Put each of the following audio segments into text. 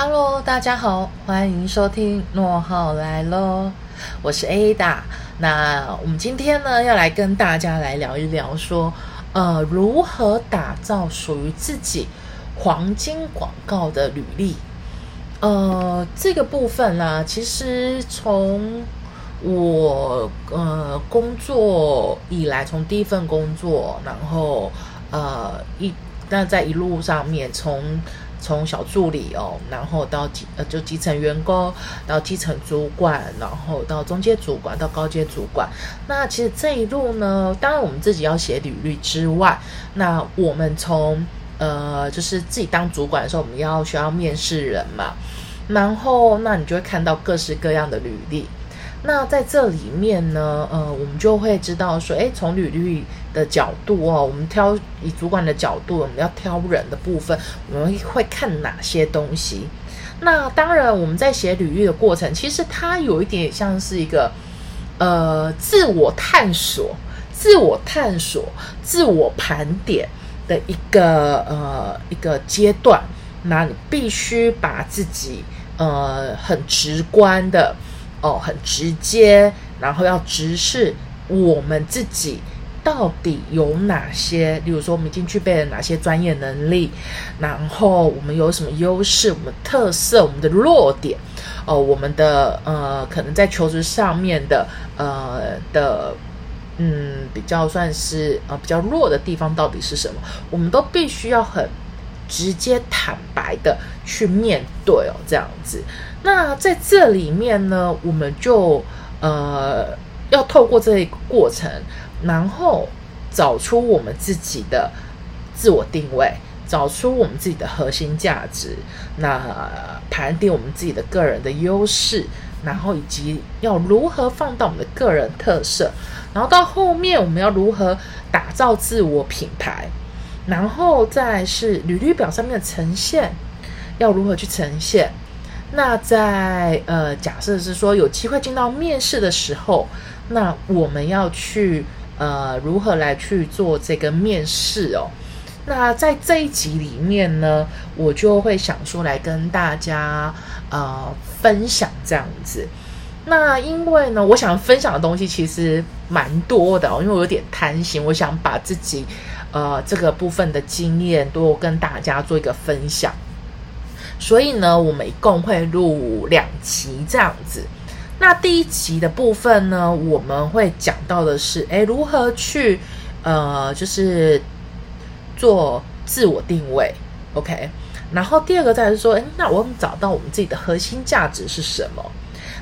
Hello，大家好，欢迎收听诺浩来喽，我是 Ada。那我们今天呢，要来跟大家来聊一聊，说呃，如何打造属于自己黄金广告的履历。呃，这个部分呢，其实从我呃工作以来，从第一份工作，然后呃一那在一路上面从。从小助理哦，然后到基呃就基层员工，到基层主管，然后到中阶主管，到高阶主管。那其实这一路呢，当然我们自己要写履历之外，那我们从呃就是自己当主管的时候，我们要需要面试人嘛，然后那你就会看到各式各样的履历。那在这里面呢，呃，我们就会知道说，诶，从履历的角度哦，我们挑以主管的角度，我们要挑人的部分，我们会看哪些东西？那当然，我们在写履历的过程，其实它有一点像是一个呃自我探索、自我探索、自我盘点的一个呃一个阶段。那你必须把自己呃很直观的。哦，很直接，然后要直视我们自己到底有哪些，例如说我们已经具备了哪些专业能力，然后我们有什么优势，我们特色，我们的弱点，哦，我们的呃，可能在求职上面的呃的，嗯，比较算是呃比较弱的地方到底是什么，我们都必须要很直接坦白的去面对哦，这样子。那在这里面呢，我们就呃要透过这一个过程，然后找出我们自己的自我定位，找出我们自己的核心价值，那盘点我们自己的个人的优势，然后以及要如何放到我们的个人特色，然后到后面我们要如何打造自我品牌，然后再是履历表上面的呈现，要如何去呈现。那在呃，假设是说有机会进到面试的时候，那我们要去呃如何来去做这个面试哦？那在这一集里面呢，我就会想说来跟大家呃分享这样子。那因为呢，我想分享的东西其实蛮多的哦，因为我有点贪心，我想把自己呃这个部分的经验多跟大家做一个分享。所以呢，我们一共会录两集这样子。那第一集的部分呢，我们会讲到的是，诶，如何去呃，就是做自我定位，OK。然后第二个再是说，诶，那我们找到我们自己的核心价值是什么？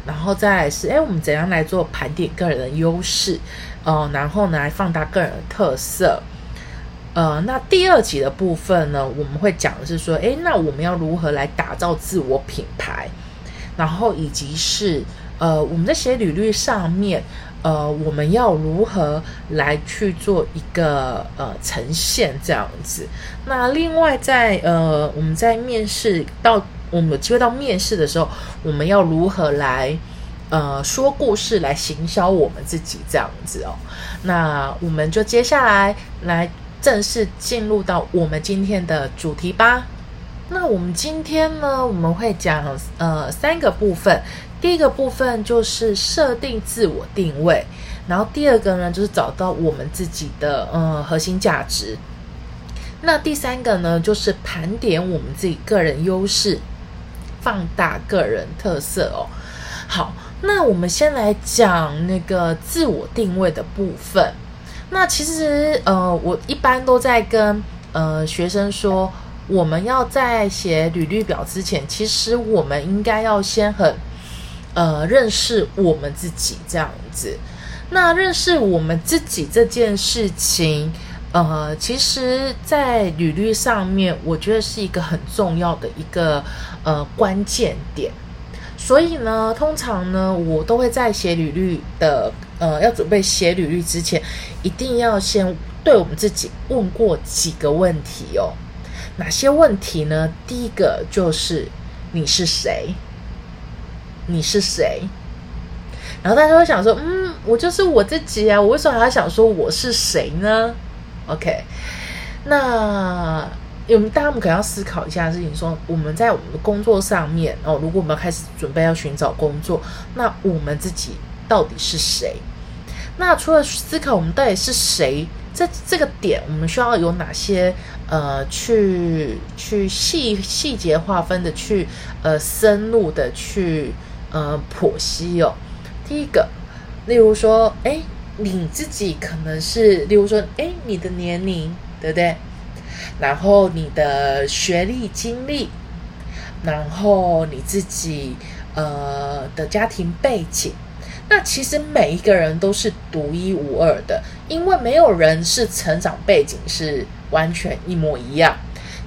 然后再是，诶，我们怎样来做盘点个人的优势？呃，然后呢，来放大个人的特色。呃，那第二集的部分呢，我们会讲的是说，诶，那我们要如何来打造自我品牌，然后以及是呃，我们在写履历上面，呃，我们要如何来去做一个呃呈现这样子。那另外在呃，我们在面试到我们有机会到面试的时候，我们要如何来呃说故事来行销我们自己这样子哦。那我们就接下来来。正式进入到我们今天的主题吧。那我们今天呢，我们会讲呃三个部分。第一个部分就是设定自我定位，然后第二个呢就是找到我们自己的呃核心价值。那第三个呢就是盘点我们自己个人优势，放大个人特色哦。好，那我们先来讲那个自我定位的部分。那其实，呃，我一般都在跟呃学生说，我们要在写履历表之前，其实我们应该要先很呃认识我们自己这样子。那认识我们自己这件事情，呃，其实，在履历上面，我觉得是一个很重要的一个呃关键点。所以呢，通常呢，我都会在写履历的。呃，要准备写履历之前，一定要先对我们自己问过几个问题哦。哪些问题呢？第一个就是你是谁？你是谁？然后大家会想说，嗯，我就是我自己啊，我为什么还要想说我是谁呢？OK，那我们大家们可能要思考一下事情，说我们在我们的工作上面哦，如果我们开始准备要寻找工作，那我们自己到底是谁？那除了思考我们到底是谁，这这个点我们需要有哪些呃去去细细节划分的去呃深入的去呃剖析哦。第一个，例如说，哎，你自己可能是，例如说，哎，你的年龄对不对？然后你的学历经历，然后你自己呃的家庭背景。那其实每一个人都是独一无二的，因为没有人是成长背景是完全一模一样，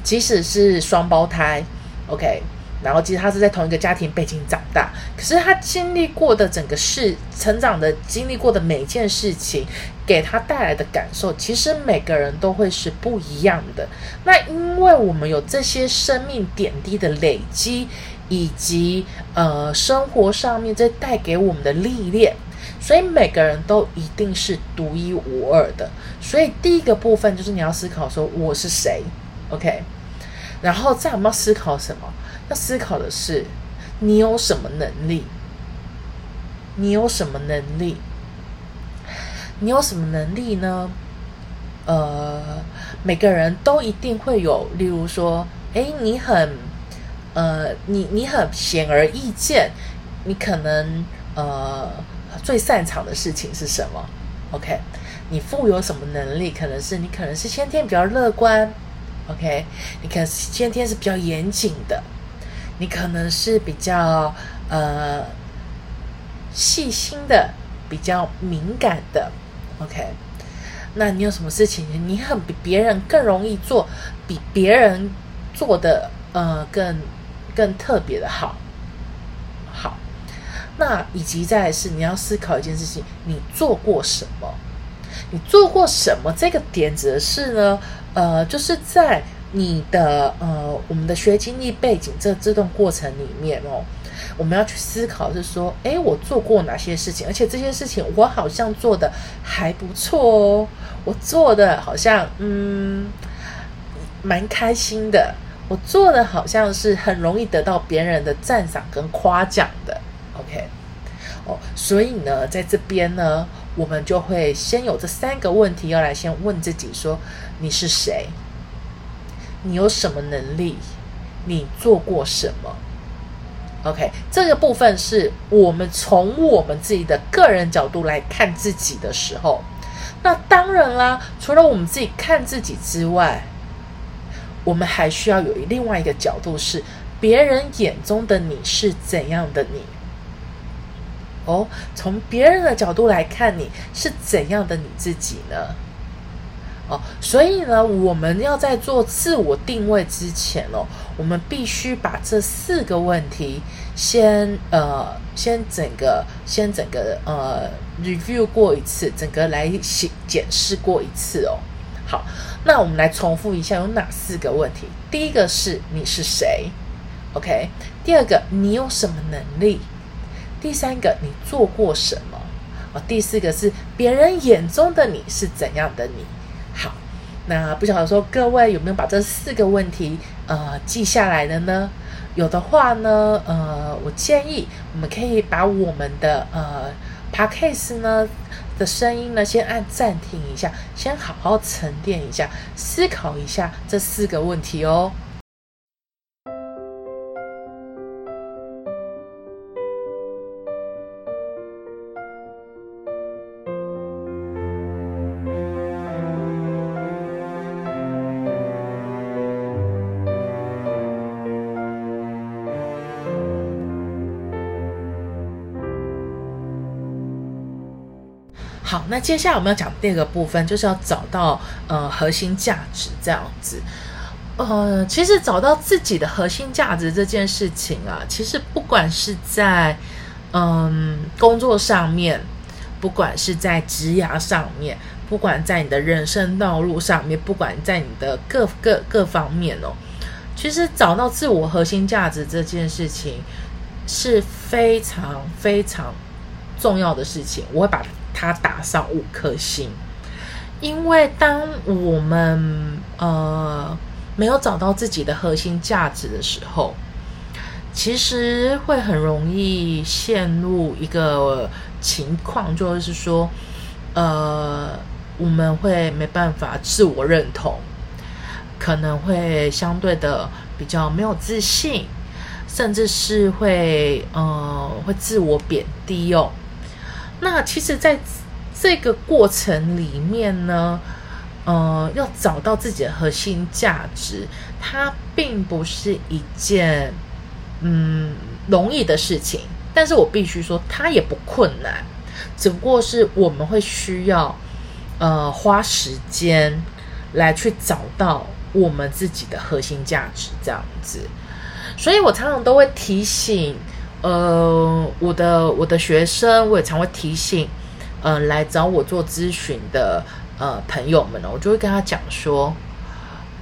即使是双胞胎，OK，然后其实他是在同一个家庭背景长大，可是他经历过的整个事成长的经历过的每件事情，给他带来的感受，其实每个人都会是不一样的。那因为我们有这些生命点滴的累积。以及呃，生活上面这带给我们的历练，所以每个人都一定是独一无二的。所以第一个部分就是你要思考说我是谁，OK？然后再我们要思考什么？要思考的是你有什么能力？你有什么能力？你有什么能力呢？呃，每个人都一定会有，例如说，哎，你很。呃，你你很显而易见，你可能呃最擅长的事情是什么？OK，你富有什么能力？可能是你可能是先天比较乐观，OK，你可能先天是比较严谨的，你可能是比较呃细心的，比较敏感的，OK，那你有什么事情你很比别人更容易做，比别人做的呃更。更特别的好，好，那以及再是你要思考一件事情，你做过什么？你做过什么？这个点指的是呢，呃，就是在你的呃我们的学经历背景这这段过程里面哦，我们要去思考是说，哎，我做过哪些事情？而且这些事情我好像做的还不错哦，我做的好像嗯蛮开心的。我做的好像是很容易得到别人的赞赏跟夸奖的，OK，哦，所以呢，在这边呢，我们就会先有这三个问题要来先问自己：说你是谁？你有什么能力？你做过什么？OK，这个部分是我们从我们自己的个人角度来看自己的时候，那当然啦，除了我们自己看自己之外。我们还需要有另外一个角度，是别人眼中的你是怎样的你？哦，从别人的角度来看，你是怎样的你自己呢？哦，所以呢，我们要在做自我定位之前哦，我们必须把这四个问题先呃，先整个先整个呃 review 过一次，整个来检检视过一次哦。好。那我们来重复一下，有哪四个问题？第一个是你是谁？OK。第二个你有什么能力？第三个你做过什么？哦，第四个是别人眼中的你是怎样的你？好，那不晓得说各位有没有把这四个问题呃记下来的呢？有的话呢，呃，我建议我们可以把我们的呃 p a c k a s e 呢。的声音呢，先按暂停一下，先好好沉淀一下，思考一下这四个问题哦。那接下来我们要讲第二个部分，就是要找到呃核心价值这样子。呃，其实找到自己的核心价值这件事情啊，其实不管是在嗯工作上面，不管是在职涯上面，不管在你的人生道路上面，不管在你的各各各方面哦，其实找到自我核心价值这件事情是非常非常重要的事情。我会把。他打上五颗星，因为当我们呃没有找到自己的核心价值的时候，其实会很容易陷入一个情况，就是说，呃，我们会没办法自我认同，可能会相对的比较没有自信，甚至是会呃会自我贬低哦。那其实，在这个过程里面呢，呃，要找到自己的核心价值，它并不是一件嗯容易的事情。但是我必须说，它也不困难，只不过是我们会需要呃花时间来去找到我们自己的核心价值这样子。所以我常常都会提醒。呃，我的我的学生，我也常会提醒，呃，来找我做咨询的呃朋友们呢，我就会跟他讲说，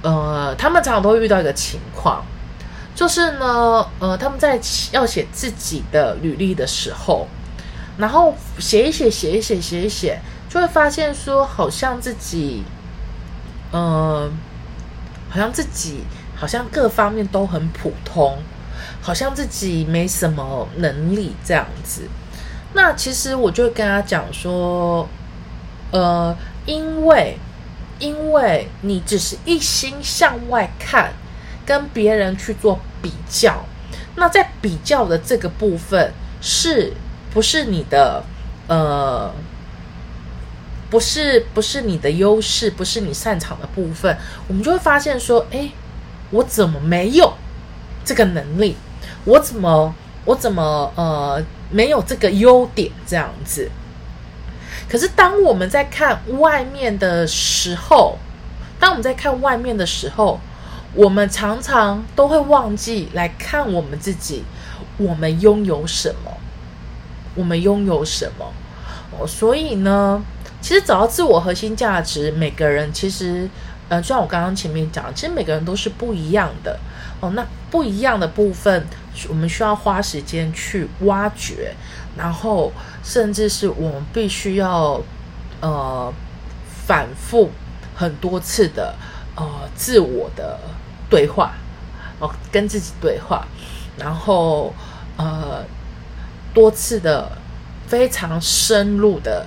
呃，他们常常都会遇到一个情况，就是呢，呃，他们在要写自己的履历的时候，然后写一写，写一写，写一写，就会发现说，好像自己，呃，好像自己好像各方面都很普通。好像自己没什么能力这样子，那其实我就跟他讲说，呃，因为因为你只是一心向外看，跟别人去做比较，那在比较的这个部分是不是你的呃，不是不是你的优势，不是你擅长的部分，我们就会发现说，哎，我怎么没有这个能力？我怎么我怎么呃没有这个优点这样子？可是当我们在看外面的时候，当我们在看外面的时候，我们常常都会忘记来看我们自己，我们拥有什么？我们拥有什么？哦，所以呢，其实找到自我核心价值，每个人其实呃，就像我刚刚前面讲，其实每个人都是不一样的哦。那不一样的部分。我们需要花时间去挖掘，然后甚至是我们必须要呃反复很多次的呃自我的对话哦，跟自己对话，然后呃多次的非常深入的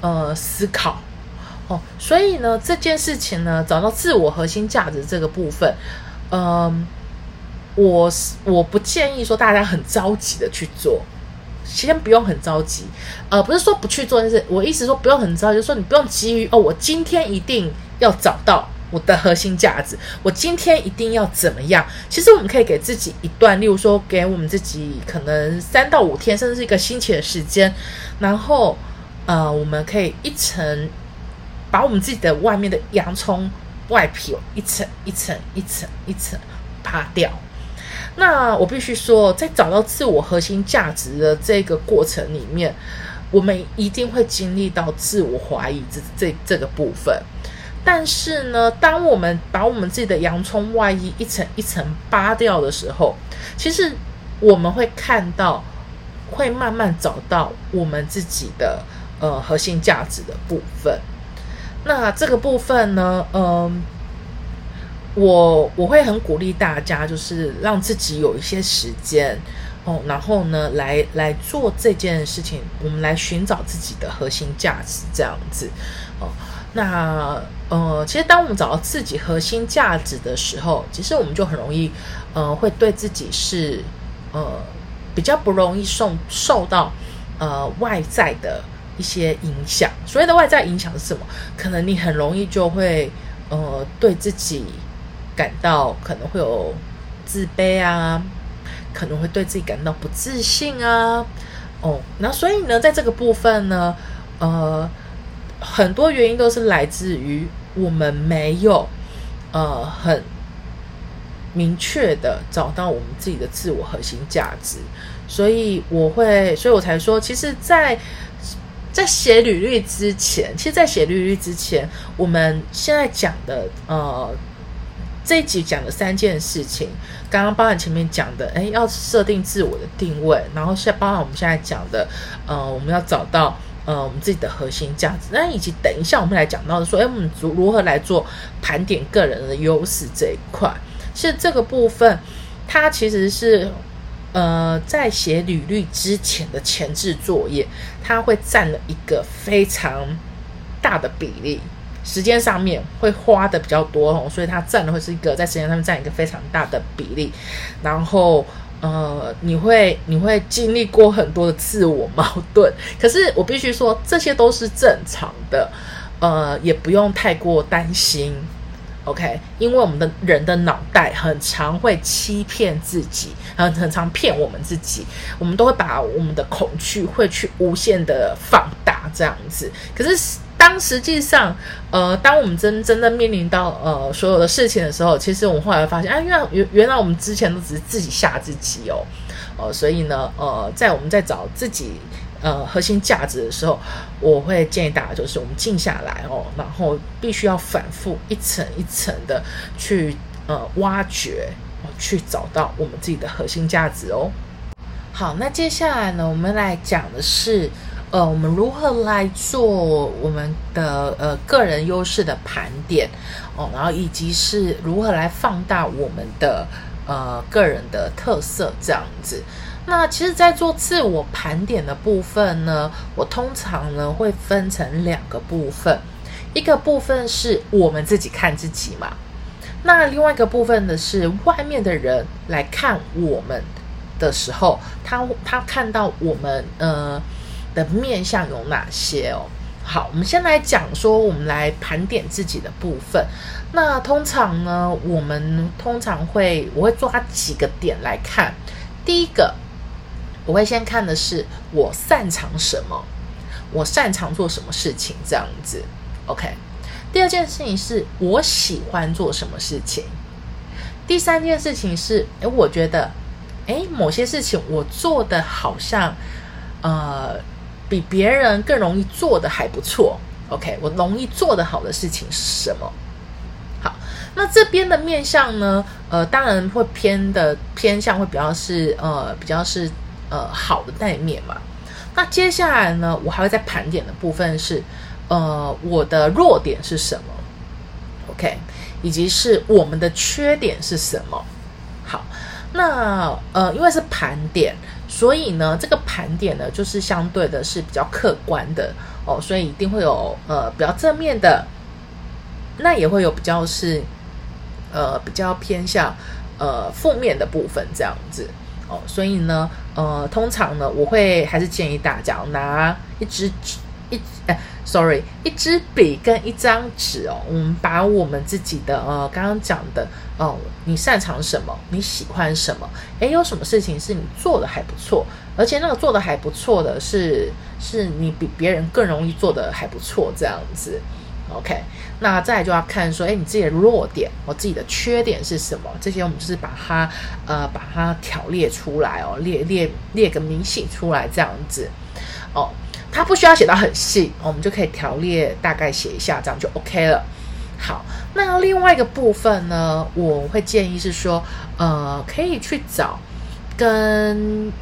呃思考哦，所以呢这件事情呢，找到自我核心价值这个部分，嗯。我是我不建议说大家很着急的去做，先不用很着急，呃，不是说不去做，就是我意思说不用很着急，就说你不用急于哦，我今天一定要找到我的核心价值，我今天一定要怎么样？其实我们可以给自己一段，例如说给我们自己可能三到五天，甚至是一个星期的时间，然后呃，我们可以一层把我们自己的外面的洋葱外皮一层一层一层一层扒掉。那我必须说，在找到自我核心价值的这个过程里面，我们一定会经历到自我怀疑这这这个部分。但是呢，当我们把我们自己的洋葱外衣一层一层扒掉的时候，其实我们会看到，会慢慢找到我们自己的呃核心价值的部分。那这个部分呢，嗯。我我会很鼓励大家，就是让自己有一些时间哦，然后呢，来来做这件事情，我们来寻找自己的核心价值，这样子哦。那呃，其实当我们找到自己核心价值的时候，其实我们就很容易呃，会对自己是呃比较不容易受受到呃外在的一些影响。所谓的外在影响是什么？可能你很容易就会呃对自己。感到可能会有自卑啊，可能会对自己感到不自信啊，哦，那所以呢，在这个部分呢，呃，很多原因都是来自于我们没有呃很明确的找到我们自己的自我核心价值，所以我会，所以我才说，其实，在在写履历之前，其实，在写履历之前，我们现在讲的呃。这一集讲的三件事情，刚刚包含前面讲的，哎，要设定自我的定位，然后现包含我们现在讲的，呃，我们要找到呃我们自己的核心价值。那以及等一下我们来讲到的说，哎，我们如如何来做盘点个人的优势这一块，是这个部分，它其实是呃在写履历之前的前置作业，它会占了一个非常大的比例。时间上面会花的比较多哦，所以它占的会是一个在时间上面占一个非常大的比例。然后，呃，你会你会经历过很多的自我矛盾，可是我必须说，这些都是正常的，呃，也不用太过担心。OK，因为我们的人的脑袋很常会欺骗自己，很很常骗我们自己，我们都会把我们的恐惧会去无限的放大这样子，可是。当实际上，呃，当我们真真正面临到呃所有的事情的时候，其实我们后来发现，啊，原原原来我们之前都只是自己吓自己哦，呃，所以呢，呃，在我们在找自己呃核心价值的时候，我会建议大家就是我们静下来哦，然后必须要反复一层一层的去呃挖掘，去找到我们自己的核心价值哦。好，那接下来呢，我们来讲的是。呃，我们如何来做我们的呃个人优势的盘点哦，然后以及是如何来放大我们的呃个人的特色这样子。那其实，在做自我盘点的部分呢，我通常呢会分成两个部分，一个部分是我们自己看自己嘛，那另外一个部分呢是外面的人来看我们的时候，他他看到我们呃。的面相有哪些哦？好，我们先来讲说，我们来盘点自己的部分。那通常呢，我们通常会，我会抓几个点来看。第一个，我会先看的是我擅长什么，我擅长做什么事情，这样子。OK。第二件事情是我喜欢做什么事情。第三件事情是，诶，我觉得，诶，某些事情我做的好像，呃。比别人更容易做的还不错，OK，我容易做的好的事情是什么？好，那这边的面相呢？呃，当然会偏的偏向会比较是呃比较是呃好的那一面嘛。那接下来呢，我还会在盘点的部分是呃我的弱点是什么？OK，以及是我们的缺点是什么？好，那呃因为是盘点。所以呢，这个盘点呢，就是相对的是比较客观的哦，所以一定会有呃比较正面的，那也会有比较是呃比较偏向呃负面的部分这样子哦，所以呢，呃，通常呢，我会还是建议大家拿一支纸一哎，sorry，一支笔跟一张纸哦，我们把我们自己的呃刚刚讲的。哦，你擅长什么？你喜欢什么？诶，有什么事情是你做的还不错，而且那个做的还不错的是，是你比别人更容易做的还不错这样子。OK，那再就要看说，诶，你自己的弱点，我自己的缺点是什么？这些我们就是把它呃把它条列出来哦，列列列个明细出来这样子。哦，它不需要写到很细，我们就可以条列大概写一下，这样就 OK 了。好，那另外一个部分呢，我会建议是说，呃，可以去找跟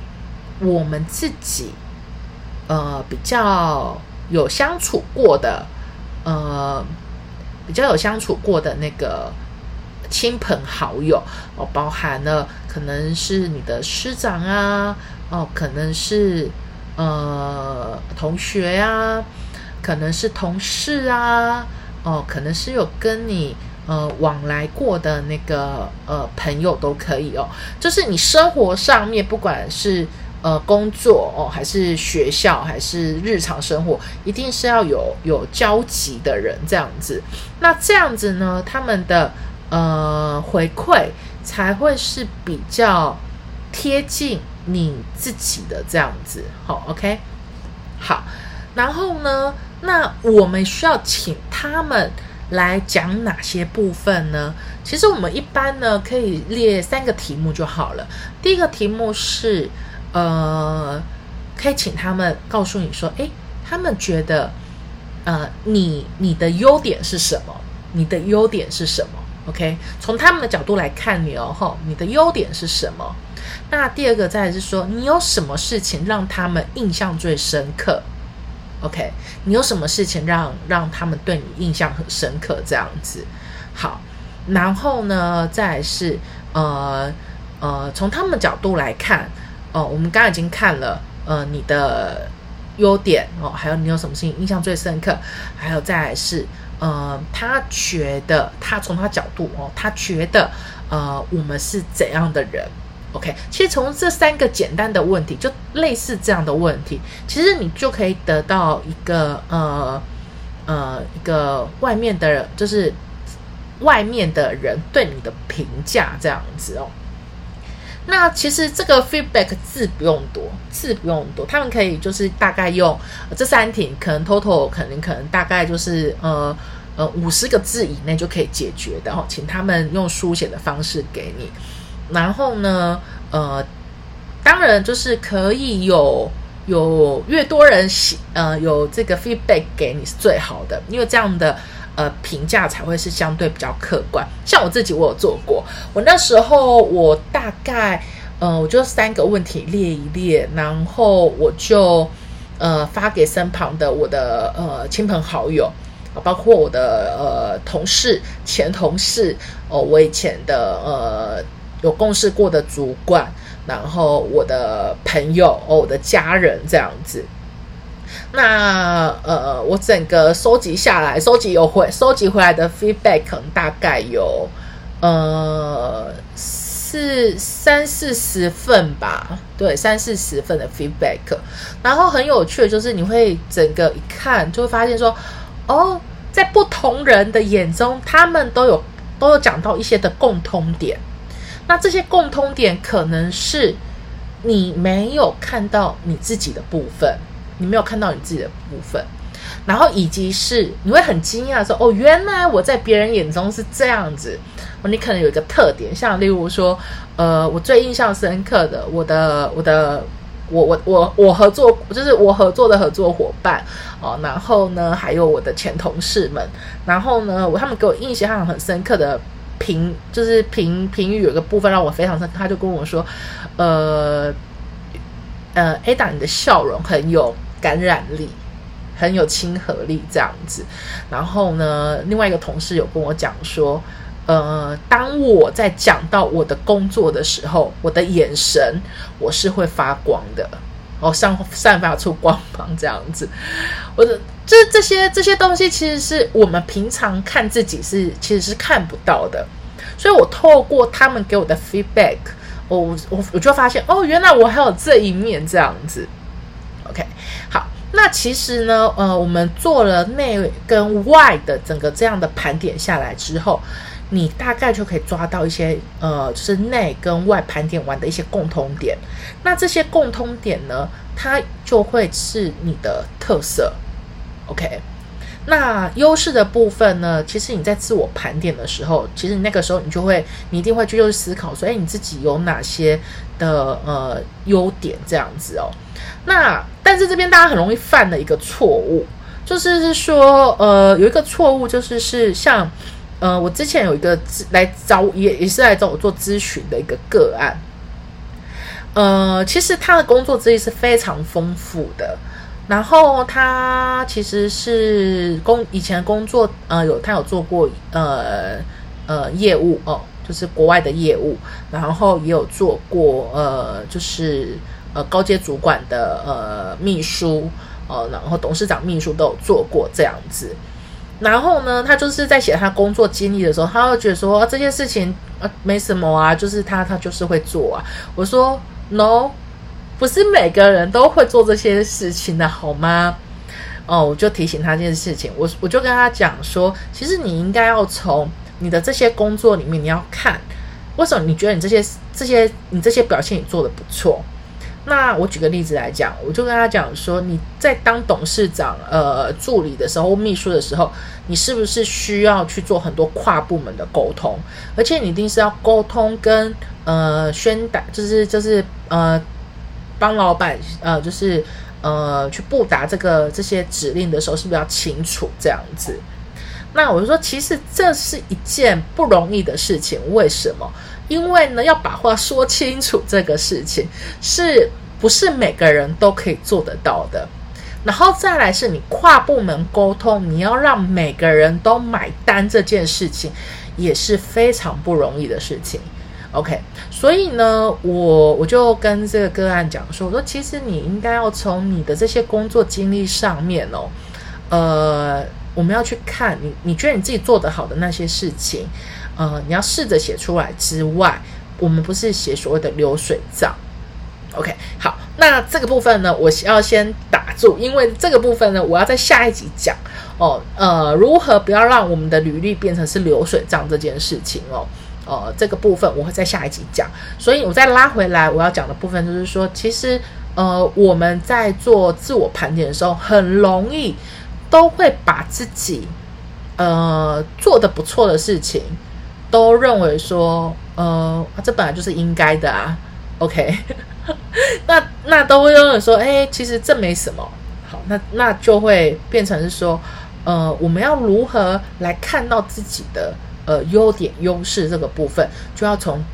我们自己呃比较有相处过的，呃，比较有相处过的那个亲朋好友哦，包含了可能是你的师长啊，哦，可能是呃同学呀，可能是同事啊。哦，可能是有跟你呃往来过的那个呃朋友都可以哦，就是你生活上面不管是呃工作哦，还是学校，还是日常生活，一定是要有有交集的人这样子。那这样子呢，他们的呃回馈才会是比较贴近你自己的这样子。好，OK，好，然后呢？那我们需要请他们来讲哪些部分呢？其实我们一般呢可以列三个题目就好了。第一个题目是，呃，可以请他们告诉你说，诶，他们觉得，呃，你你的优点是什么？你的优点是什么？OK，从他们的角度来看你哦，吼，你的优点是什么？那第二个再来是说，你有什么事情让他们印象最深刻？OK，你有什么事情让让他们对你印象很深刻？这样子，好，然后呢，再是呃呃，从他们角度来看，哦，我们刚刚已经看了，呃，你的优点哦，还有你有什么事情印象最深刻？还有再来是，呃，他觉得他从他角度哦，他觉得呃，我们是怎样的人？OK，其实从这三个简单的问题，就类似这样的问题，其实你就可以得到一个呃呃一个外面的人，就是外面的人对你的评价这样子哦。那其实这个 feedback 字不用多，字不用多，他们可以就是大概用这三题，可能 total 可能可能大概就是呃呃五十个字以内就可以解决的哦，请他们用书写的方式给你。然后呢，呃，当然就是可以有有越多人写，呃，有这个 feedback 给你是最好的，因为这样的呃评价才会是相对比较客观。像我自己，我有做过，我那时候我大概呃，我就三个问题列一列，然后我就呃发给身旁的我的呃亲朋好友，包括我的呃同事、前同事哦，我以前的呃。有共事过的主管，然后我的朋友哦，我的家人这样子。那呃，我整个收集下来，收集有回收集回来的 feedback 可能大概有呃四三四十份吧，对，三四十份的 feedback。然后很有趣的就是，你会整个一看就会发现说，哦，在不同人的眼中，他们都有都有讲到一些的共通点。那这些共通点可能是你没有看到你自己的部分，你没有看到你自己的部分，然后以及是你会很惊讶说：“哦，原来我在别人眼中是这样子。”哦，你可能有一个特点，像例如说，呃，我最印象深刻的，我的我的我我我我合作就是我合作的合作伙伴哦，然后呢，还有我的前同事们，然后呢，我他们给我印象很深刻的。评就是评评语有个部分让我非常深刻，他就跟我说，呃呃，Ada 你的笑容很有感染力，很有亲和力这样子。然后呢，另外一个同事有跟我讲说，呃，当我在讲到我的工作的时候，我的眼神我是会发光的，哦，散散发出光芒这样子。我的。这这些这些东西，其实是我们平常看自己是其实是看不到的，所以我透过他们给我的 feedback，我我我就发现哦，原来我还有这一面这样子。OK，好，那其实呢，呃，我们做了内跟外的整个这样的盘点下来之后，你大概就可以抓到一些呃，就是内跟外盘点完的一些共通点。那这些共通点呢，它就会是你的特色。OK，那优势的部分呢？其实你在自我盘点的时候，其实那个时候你就会，你一定会去就是思考说，哎，你自己有哪些的呃优点这样子哦。那但是这边大家很容易犯的一个错误，就是是说呃有一个错误就是是像呃我之前有一个来找也也是来找我做咨询的一个个案，呃其实他的工作资历是非常丰富的。然后他其实是工以前工作，呃，有他有做过呃呃业务哦，就是国外的业务，然后也有做过呃，就是呃高阶主管的呃秘书，呃，然后董事长秘书都有做过这样子。然后呢，他就是在写他工作经历的时候，他会觉得说这件事情呃没什么啊，就是他他就是会做啊。我说 no。不是每个人都会做这些事情的，好吗？哦，我就提醒他这件事情，我我就跟他讲说，其实你应该要从你的这些工作里面，你要看为什么你觉得你这些这些你这些表现你做的不错。那我举个例子来讲，我就跟他讲说，你在当董事长呃助理的时候，秘书的时候，你是不是需要去做很多跨部门的沟通？而且你一定是要沟通跟呃宣达，就是就是呃。帮老板呃，就是呃，去布达这个这些指令的时候，是不是要清楚这样子？那我就说，其实这是一件不容易的事情。为什么？因为呢，要把话说清楚，这个事情是不是每个人都可以做得到的？然后再来是你跨部门沟通，你要让每个人都买单这件事情，也是非常不容易的事情。OK，所以呢，我我就跟这个个案讲说，我说其实你应该要从你的这些工作经历上面哦，呃，我们要去看你，你觉得你自己做得好的那些事情，呃，你要试着写出来之外，我们不是写所谓的流水账。OK，好，那这个部分呢，我要先打住，因为这个部分呢，我要在下一集讲哦，呃，如何不要让我们的履历变成是流水账这件事情哦。呃，这个部分我会在下一集讲，所以我再拉回来，我要讲的部分就是说，其实呃，我们在做自我盘点的时候，很容易都会把自己呃做的不错的事情，都认为说，呃，这本来就是应该的啊，OK，那那都会认为说，哎，其实这没什么，好，那那就会变成是说，呃，我们要如何来看到自己的。呃，优点、优势这个部分，就要从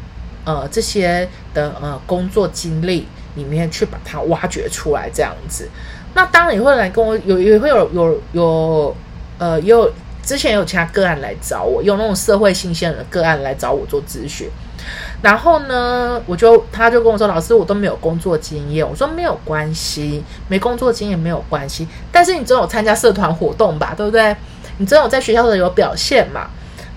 呃这些的呃工作经历里面去把它挖掘出来，这样子。那当然也会来跟我有，也会有有有呃，也有之前有其他个案来找我，有那种社会新鲜的个案来找我做咨询。然后呢，我就他就跟我说：“老师，我都没有工作经验。”我说：“没有关系，没工作经验没有关系，但是你总有参加社团活动吧，对不对？你总有在学校的有表现嘛。”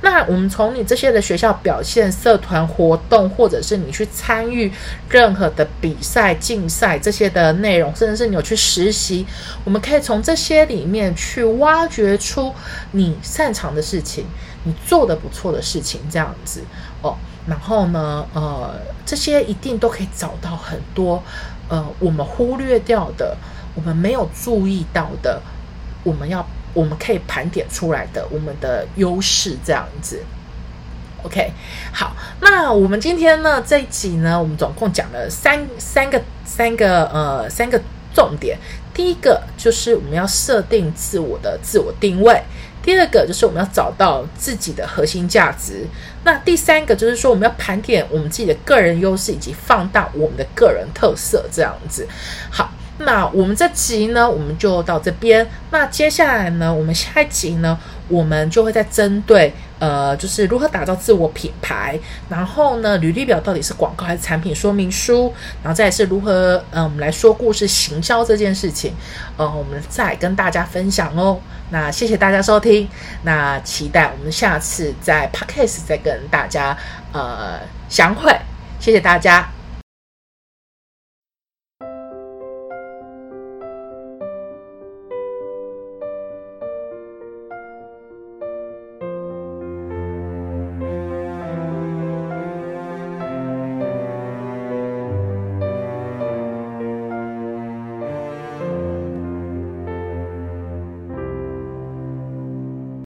那我们从你这些的学校表现、社团活动，或者是你去参与任何的比赛、竞赛这些的内容，甚至是你有去实习，我们可以从这些里面去挖掘出你擅长的事情，你做的不错的事情，这样子哦。然后呢，呃，这些一定都可以找到很多呃我们忽略掉的、我们没有注意到的，我们要。我们可以盘点出来的我们的优势，这样子，OK，好，那我们今天呢这一集呢，我们总共讲了三三个三个呃三个重点。第一个就是我们要设定自我的自我定位，第二个就是我们要找到自己的核心价值，那第三个就是说我们要盘点我们自己的个人优势以及放大我们的个人特色，这样子，好。那我们这集呢，我们就到这边。那接下来呢，我们下一集呢，我们就会再针对呃，就是如何打造自我品牌，然后呢，履历表到底是广告还是产品说明书，然后再是如何嗯，我们来说故事行销这件事情，呃，我们再跟大家分享哦。那谢谢大家收听，那期待我们下次在 Podcast 再跟大家呃相会，谢谢大家。